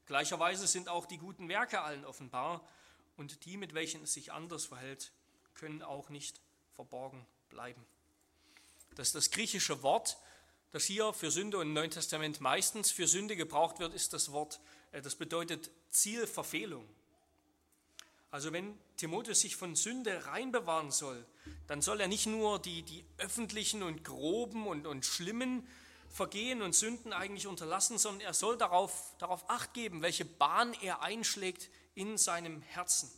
Gleicherweise sind auch die guten Werke allen offenbar und die, mit welchen es sich anders verhält, können auch nicht verborgen bleiben. Das, das griechische Wort, das hier für Sünde und im Neuen Testament meistens für Sünde gebraucht wird, ist das Wort, äh, das bedeutet Zielverfehlung. Also wenn Timotheus sich von Sünde reinbewahren soll, dann soll er nicht nur die, die öffentlichen und groben und, und schlimmen Vergehen und Sünden eigentlich unterlassen, sondern er soll darauf, darauf acht geben, welche Bahn er einschlägt in seinem Herzen.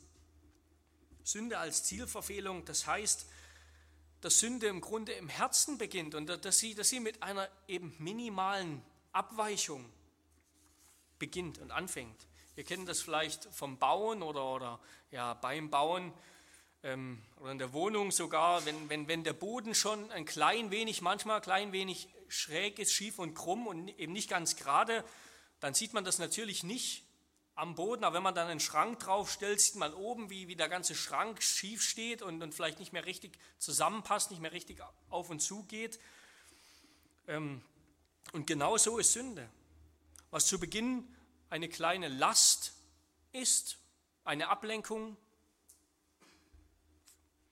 Sünde als Zielverfehlung, das heißt, dass Sünde im Grunde im Herzen beginnt und dass sie, dass sie mit einer eben minimalen Abweichung beginnt und anfängt. Ihr kennt das vielleicht vom Bauen oder, oder ja, beim Bauen ähm, oder in der Wohnung sogar, wenn, wenn, wenn der Boden schon ein klein wenig, manchmal ein klein wenig schräg ist, schief und krumm und eben nicht ganz gerade, dann sieht man das natürlich nicht am Boden, aber wenn man dann einen Schrank draufstellt, sieht man oben, wie, wie der ganze Schrank schief steht und, und vielleicht nicht mehr richtig zusammenpasst, nicht mehr richtig auf und zu geht. Ähm, und genau so ist Sünde. Was zu Beginn eine kleine Last ist, eine Ablenkung,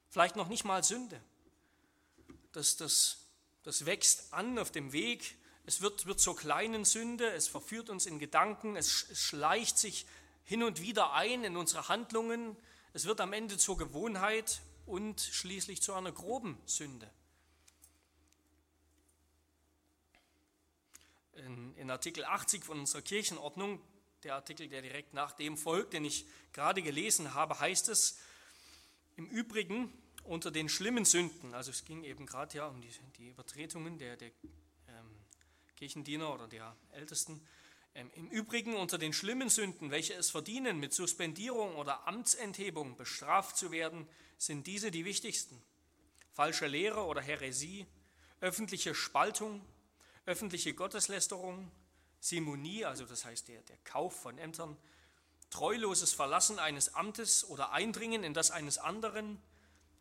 vielleicht noch nicht mal Sünde. Das, das, das wächst an auf dem Weg, es wird, wird zur kleinen Sünde, es verführt uns in Gedanken, es, es schleicht sich hin und wieder ein in unsere Handlungen, es wird am Ende zur Gewohnheit und schließlich zu einer groben Sünde. In, in Artikel 80 von unserer Kirchenordnung, der Artikel, der direkt nach dem folgt, den ich gerade gelesen habe, heißt es im Übrigen unter den schlimmen Sünden, also es ging eben gerade ja um die, die Übertretungen der, der ähm, Kirchendiener oder der Ältesten, ähm, im Übrigen unter den schlimmen Sünden, welche es verdienen, mit Suspendierung oder Amtsenthebung bestraft zu werden, sind diese die wichtigsten. Falsche Lehre oder Häresie, öffentliche Spaltung, öffentliche Gotteslästerung, Simonie, also das heißt der, der Kauf von Ämtern, treuloses Verlassen eines Amtes oder Eindringen in das eines anderen,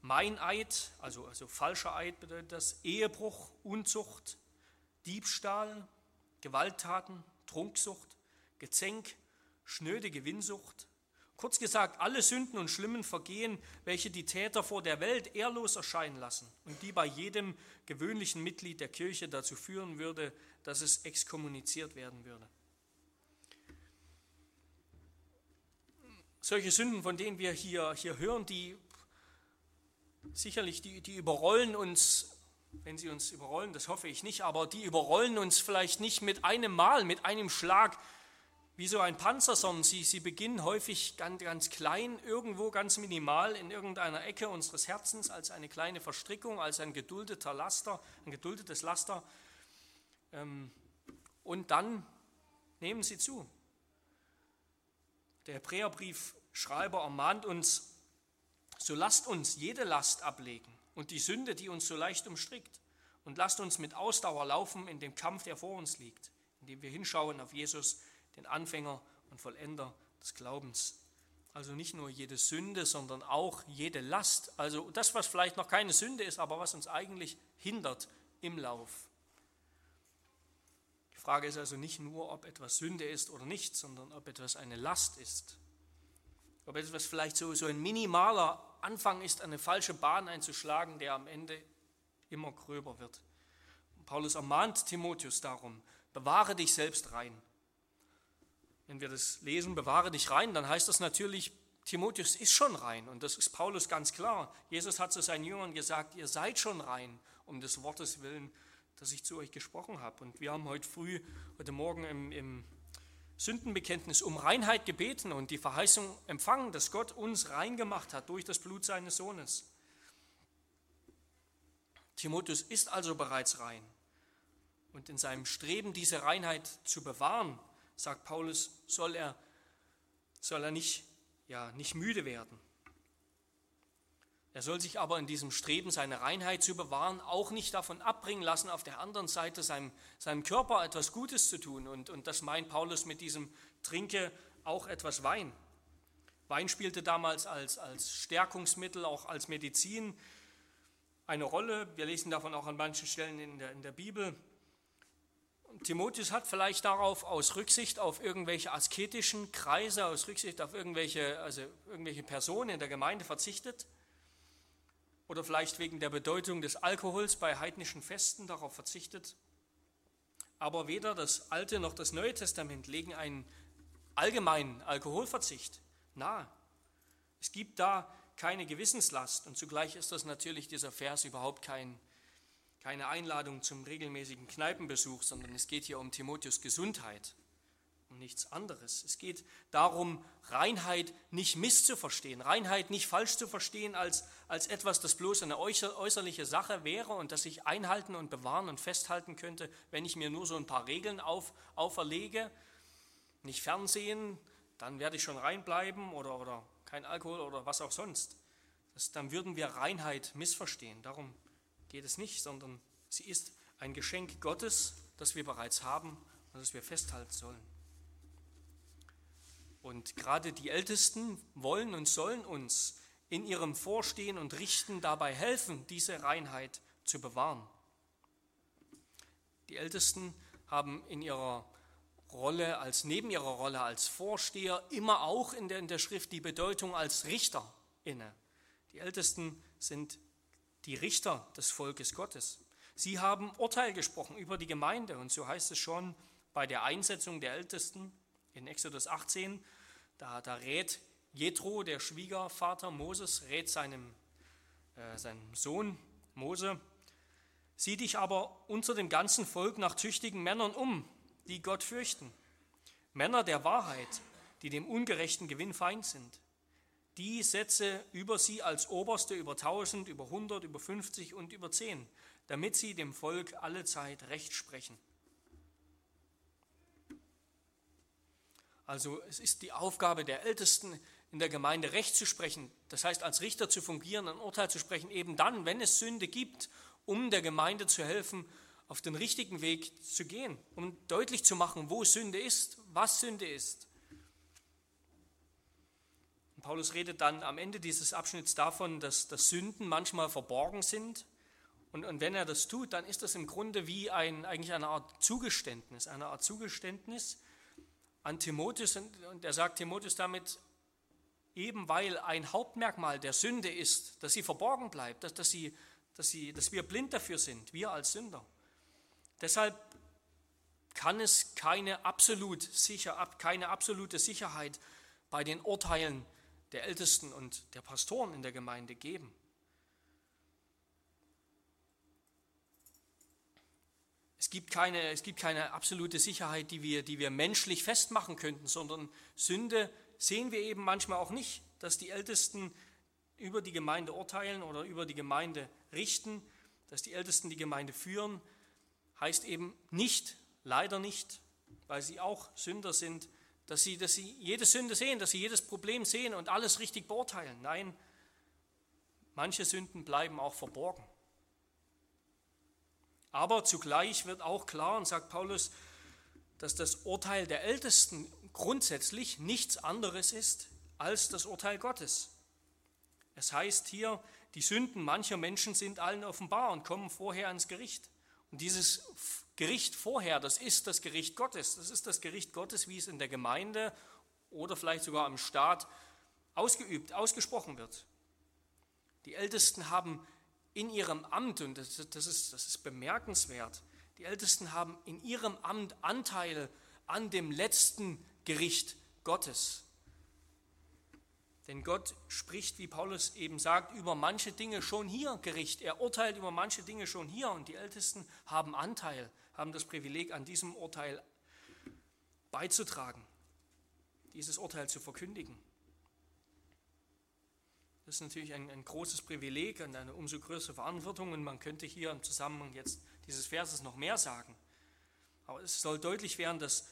Meineid, also, also falscher Eid bedeutet das, Ehebruch, Unzucht, Diebstahl, Gewalttaten, Trunksucht, Gezänk, schnöde Gewinnsucht, Kurz gesagt, alle Sünden und schlimmen Vergehen, welche die Täter vor der Welt ehrlos erscheinen lassen und die bei jedem gewöhnlichen Mitglied der Kirche dazu führen würde, dass es exkommuniziert werden würde. Solche Sünden, von denen wir hier, hier hören, die sicherlich, die, die überrollen uns, wenn sie uns überrollen, das hoffe ich nicht, aber die überrollen uns vielleicht nicht mit einem Mal, mit einem Schlag, wie so ein Panzer, sondern sie, sie beginnen häufig ganz, ganz klein, irgendwo ganz minimal in irgendeiner Ecke unseres Herzens als eine kleine Verstrickung, als ein geduldeter Laster, ein geduldetes Laster. Ähm, und dann nehmen sie zu. Der Hebräerbriefschreiber ermahnt uns, so lasst uns jede Last ablegen und die Sünde, die uns so leicht umstrickt, und lasst uns mit Ausdauer laufen in dem Kampf, der vor uns liegt, indem wir hinschauen auf Jesus, den Anfänger und Vollender des Glaubens. Also nicht nur jede Sünde, sondern auch jede Last. Also das, was vielleicht noch keine Sünde ist, aber was uns eigentlich hindert im Lauf. Die Frage ist also nicht nur, ob etwas Sünde ist oder nicht, sondern ob etwas eine Last ist. Ob etwas vielleicht so, so ein minimaler Anfang ist, eine falsche Bahn einzuschlagen, der am Ende immer gröber wird. Paulus ermahnt Timotheus darum, bewahre dich selbst rein wenn wir das lesen, bewahre dich rein, dann heißt das natürlich, Timotheus ist schon rein. Und das ist Paulus ganz klar. Jesus hat zu seinen Jüngern gesagt, ihr seid schon rein, um des Wortes willen, das ich zu euch gesprochen habe. Und wir haben heute früh, heute Morgen im, im Sündenbekenntnis um Reinheit gebeten und die Verheißung empfangen, dass Gott uns rein gemacht hat durch das Blut seines Sohnes. Timotheus ist also bereits rein. Und in seinem Streben, diese Reinheit zu bewahren, sagt Paulus, soll er, soll er nicht, ja, nicht müde werden. Er soll sich aber in diesem Streben, seine Reinheit zu bewahren, auch nicht davon abbringen lassen, auf der anderen Seite seinem, seinem Körper etwas Gutes zu tun. Und, und das meint Paulus mit diesem Trinke auch etwas Wein. Wein spielte damals als, als Stärkungsmittel, auch als Medizin eine Rolle. Wir lesen davon auch an manchen Stellen in der, in der Bibel. Timotheus hat vielleicht darauf aus Rücksicht auf irgendwelche asketischen Kreise, aus Rücksicht auf irgendwelche, also irgendwelche Personen in der Gemeinde verzichtet oder vielleicht wegen der Bedeutung des Alkohols bei heidnischen Festen darauf verzichtet. Aber weder das Alte noch das Neue Testament legen einen allgemeinen Alkoholverzicht nahe. Es gibt da keine Gewissenslast und zugleich ist das natürlich dieser Vers überhaupt kein, keine Einladung zum regelmäßigen Kneipenbesuch, sondern es geht hier um Timotheus Gesundheit um nichts anderes. Es geht darum, Reinheit nicht misszuverstehen, Reinheit nicht falsch zu verstehen als, als etwas, das bloß eine äußerliche Sache wäre und das ich einhalten und bewahren und festhalten könnte, wenn ich mir nur so ein paar Regeln auf, auferlege. Nicht Fernsehen, dann werde ich schon reinbleiben oder, oder kein Alkohol oder was auch sonst. Das, dann würden wir Reinheit missverstehen. Darum geht es nicht, sondern sie ist ein Geschenk Gottes, das wir bereits haben und das wir festhalten sollen. Und gerade die Ältesten wollen und sollen uns in ihrem Vorstehen und Richten dabei helfen, diese Reinheit zu bewahren. Die Ältesten haben in ihrer Rolle als neben ihrer Rolle als Vorsteher immer auch in der, in der Schrift die Bedeutung als Richter inne. Die Ältesten sind die Richter des Volkes Gottes. Sie haben Urteil gesprochen über die Gemeinde und so heißt es schon bei der Einsetzung der Ältesten in Exodus 18, da, da rät Jethro, der Schwiegervater Moses, rät seinem, äh, seinem Sohn Mose, sieh dich aber unter dem ganzen Volk nach tüchtigen Männern um, die Gott fürchten. Männer der Wahrheit, die dem ungerechten Gewinn feind sind. Die setze über sie als Oberste über tausend, über hundert, über fünfzig und über zehn, damit sie dem Volk alle Zeit Recht sprechen. Also es ist die Aufgabe der Ältesten in der Gemeinde Recht zu sprechen, das heißt als Richter zu fungieren, ein Urteil zu sprechen, eben dann, wenn es Sünde gibt, um der Gemeinde zu helfen, auf den richtigen Weg zu gehen, um deutlich zu machen, wo Sünde ist, was Sünde ist. Und Paulus redet dann am Ende dieses Abschnitts davon, dass, dass Sünden manchmal verborgen sind. Und, und wenn er das tut, dann ist das im Grunde wie ein, eigentlich eine Art Zugeständnis, eine Art Zugeständnis, an Timotheus und er sagt Timotheus damit, eben weil ein Hauptmerkmal der Sünde ist, dass sie verborgen bleibt, dass, dass, sie, dass, sie, dass wir blind dafür sind, wir als Sünder. Deshalb kann es keine, absolut sicher, keine absolute Sicherheit bei den Urteilen der Ältesten und der Pastoren in der Gemeinde geben. Es gibt keine, es gibt keine absolute Sicherheit, die wir, die wir menschlich festmachen könnten, sondern Sünde sehen wir eben manchmal auch nicht, dass die Ältesten über die Gemeinde urteilen oder über die Gemeinde richten, dass die Ältesten die Gemeinde führen, heißt eben nicht, leider nicht, weil sie auch Sünder sind, dass sie, dass sie jede Sünde sehen, dass sie jedes Problem sehen und alles richtig beurteilen. Nein, manche Sünden bleiben auch verborgen. Aber zugleich wird auch klar, und sagt Paulus, dass das Urteil der Ältesten grundsätzlich nichts anderes ist als das Urteil Gottes. Es heißt hier, die Sünden mancher Menschen sind allen offenbar und kommen vorher ans Gericht. Und dieses Gericht vorher, das ist das Gericht Gottes. Das ist das Gericht Gottes, wie es in der Gemeinde oder vielleicht sogar im Staat ausgeübt, ausgesprochen wird. Die Ältesten haben in ihrem Amt, und das, das, ist, das ist bemerkenswert, die Ältesten haben in ihrem Amt Anteil an dem letzten Gericht Gottes. Denn Gott spricht, wie Paulus eben sagt, über manche Dinge schon hier Gericht. Er urteilt über manche Dinge schon hier und die Ältesten haben Anteil, haben das Privileg, an diesem Urteil beizutragen, dieses Urteil zu verkündigen. Das ist natürlich ein, ein großes Privileg und eine umso größere Verantwortung und man könnte hier im Zusammenhang jetzt dieses Verses noch mehr sagen. Aber es soll deutlich werden, dass,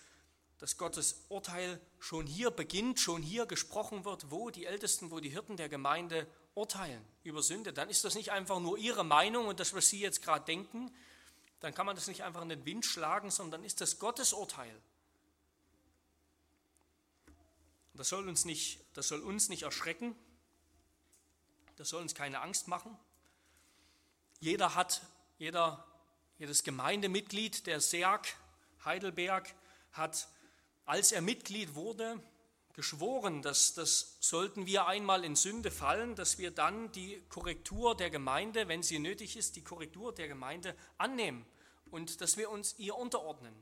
dass Gottes Urteil schon hier beginnt, schon hier gesprochen wird, wo die Ältesten, wo die Hirten der Gemeinde urteilen über Sünde. Dann ist das nicht einfach nur ihre Meinung und das, was sie jetzt gerade denken. Dann kann man das nicht einfach in den Wind schlagen, sondern ist das Gottes Urteil. Das soll uns nicht, das soll uns nicht erschrecken, das soll uns keine Angst machen. Jeder hat, jeder, jedes Gemeindemitglied der SEAG Heidelberg hat, als er Mitglied wurde, geschworen, dass das sollten wir einmal in Sünde fallen, dass wir dann die Korrektur der Gemeinde, wenn sie nötig ist, die Korrektur der Gemeinde annehmen und dass wir uns ihr unterordnen.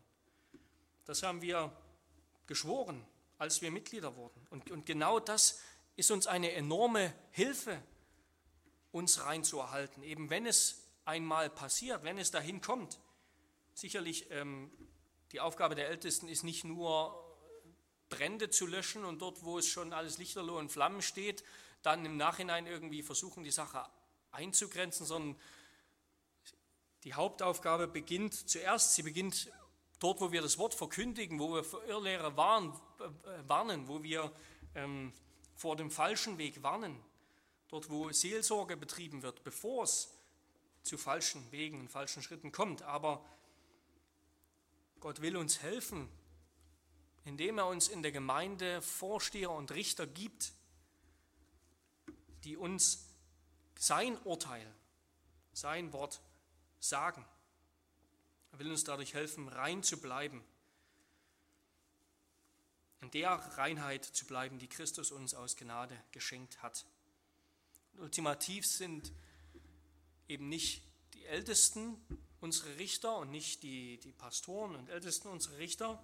Das haben wir geschworen, als wir Mitglieder wurden. Und, und genau das ist uns eine enorme Hilfe, uns reinzuerhalten, eben wenn es einmal passiert, wenn es dahin kommt. Sicherlich, ähm, die Aufgabe der Ältesten ist nicht nur Brände zu löschen und dort, wo es schon alles lichterloh und Flammen steht, dann im Nachhinein irgendwie versuchen, die Sache einzugrenzen, sondern die Hauptaufgabe beginnt zuerst, sie beginnt dort, wo wir das Wort verkündigen, wo wir für Irrlehrer warnen, äh, warnen, wo wir ähm, vor dem falschen Weg warnen, dort, wo Seelsorge betrieben wird, bevor es zu falschen Wegen und falschen Schritten kommt. Aber Gott will uns helfen, indem er uns in der Gemeinde Vorsteher und Richter gibt, die uns sein Urteil, sein Wort sagen. Er will uns dadurch helfen, rein zu bleiben, in der Reinheit zu bleiben, die Christus uns aus Gnade geschenkt hat. Und ultimativ sind eben nicht die Ältesten unsere Richter und nicht die, die Pastoren und Ältesten unsere Richter,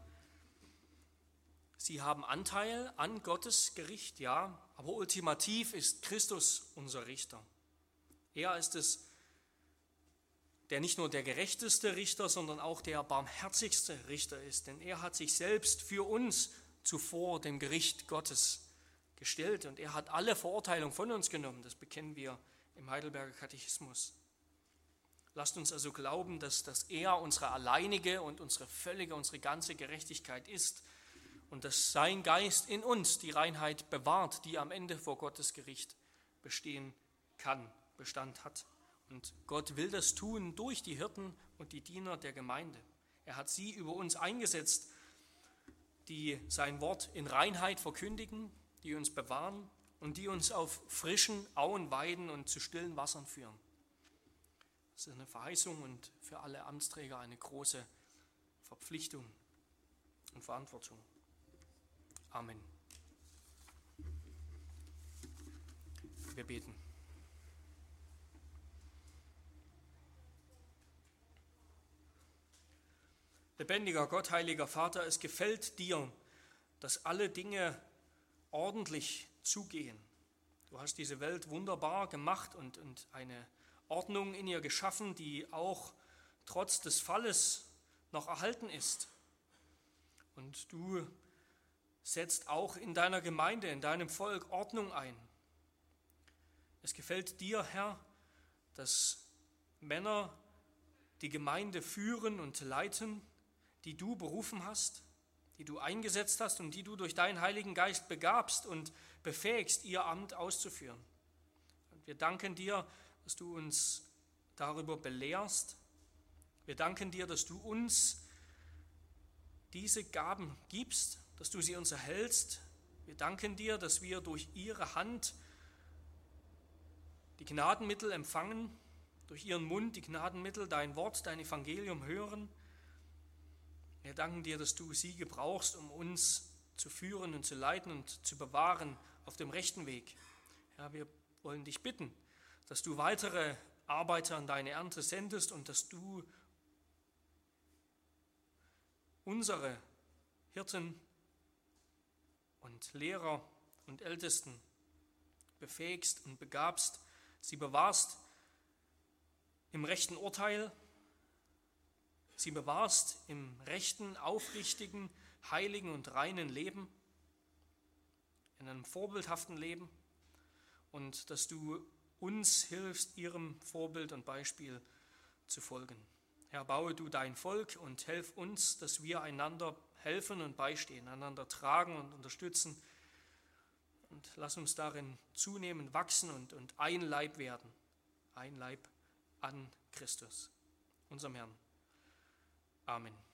Sie haben Anteil an Gottes Gericht, ja, aber ultimativ ist Christus unser Richter. Er ist es, der nicht nur der gerechteste Richter, sondern auch der barmherzigste Richter ist, denn er hat sich selbst für uns zuvor dem Gericht Gottes gestellt und er hat alle Verurteilung von uns genommen. Das bekennen wir im Heidelberger Katechismus. Lasst uns also glauben, dass, dass er unsere alleinige und unsere völlige, unsere ganze Gerechtigkeit ist und dass sein Geist in uns die Reinheit bewahrt, die am Ende vor Gottes Gericht bestehen kann, Bestand hat. Und Gott will das tun durch die Hirten und die Diener der Gemeinde. Er hat sie über uns eingesetzt, die sein Wort in Reinheit verkündigen, die uns bewahren und die uns auf frischen Auen weiden und zu stillen Wassern führen. Das ist eine Verheißung und für alle Amtsträger eine große Verpflichtung und Verantwortung. Amen. Wir beten. Lebendiger Gott, heiliger Vater, es gefällt dir, dass alle Dinge ordentlich zugehen. Du hast diese Welt wunderbar gemacht und, und eine Ordnung in ihr geschaffen, die auch trotz des Falles noch erhalten ist. Und du setzt auch in deiner Gemeinde, in deinem Volk Ordnung ein. Es gefällt dir, Herr, dass Männer die Gemeinde führen und leiten, die du berufen hast, die du eingesetzt hast und die du durch deinen Heiligen Geist begabst und befähigst, ihr Amt auszuführen. Und wir danken dir, dass du uns darüber belehrst. Wir danken dir, dass du uns diese Gaben gibst dass du sie uns erhältst. Wir danken dir, dass wir durch ihre Hand die Gnadenmittel empfangen, durch ihren Mund die Gnadenmittel, dein Wort, dein Evangelium hören. Wir danken dir, dass du sie gebrauchst, um uns zu führen und zu leiten und zu bewahren auf dem rechten Weg. Ja, wir wollen dich bitten, dass du weitere Arbeiter an deine Ernte sendest und dass du unsere Hirten und Lehrer und Ältesten befähigst und begabst, sie bewahrst im rechten Urteil, sie bewahrst im rechten, aufrichtigen, heiligen und reinen Leben, in einem vorbildhaften Leben und dass du uns hilfst, ihrem Vorbild und Beispiel zu folgen. Herr, baue du dein Volk und helf uns, dass wir einander helfen und beistehen, einander tragen und unterstützen. Und lass uns darin zunehmen, wachsen und, und ein Leib werden. Ein Leib an Christus, unserem Herrn. Amen.